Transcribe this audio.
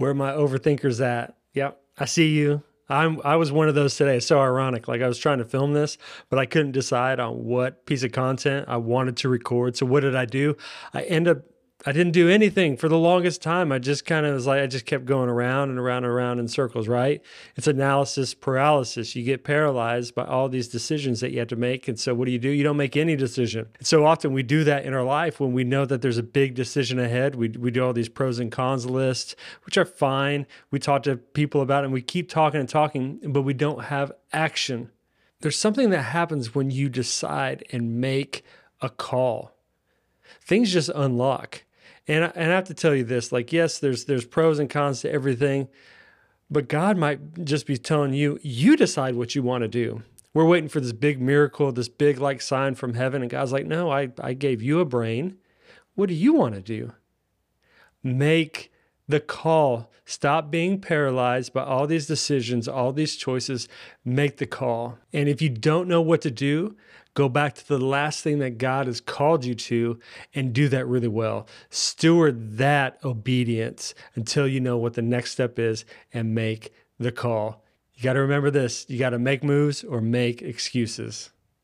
Where my overthinkers at? Yep, I see you. I'm I was one of those today. It's so ironic. Like I was trying to film this, but I couldn't decide on what piece of content I wanted to record. So what did I do? I end up I didn't do anything for the longest time. I just kind of was like, I just kept going around and around and around in circles, right? It's analysis paralysis. You get paralyzed by all these decisions that you have to make. And so, what do you do? You don't make any decision. And so often we do that in our life when we know that there's a big decision ahead. We, we do all these pros and cons lists, which are fine. We talk to people about it and we keep talking and talking, but we don't have action. There's something that happens when you decide and make a call. Things just unlock and I, and I have to tell you this, like yes, there's there's pros and cons to everything, but God might just be telling you, you decide what you want to do. We're waiting for this big miracle, this big like sign from heaven, and God's like, no, I I gave you a brain. What do you want to do? Make the call. Stop being paralyzed by all these decisions, all these choices. Make the call. And if you don't know what to do, Go back to the last thing that God has called you to and do that really well. Steward that obedience until you know what the next step is and make the call. You got to remember this you got to make moves or make excuses.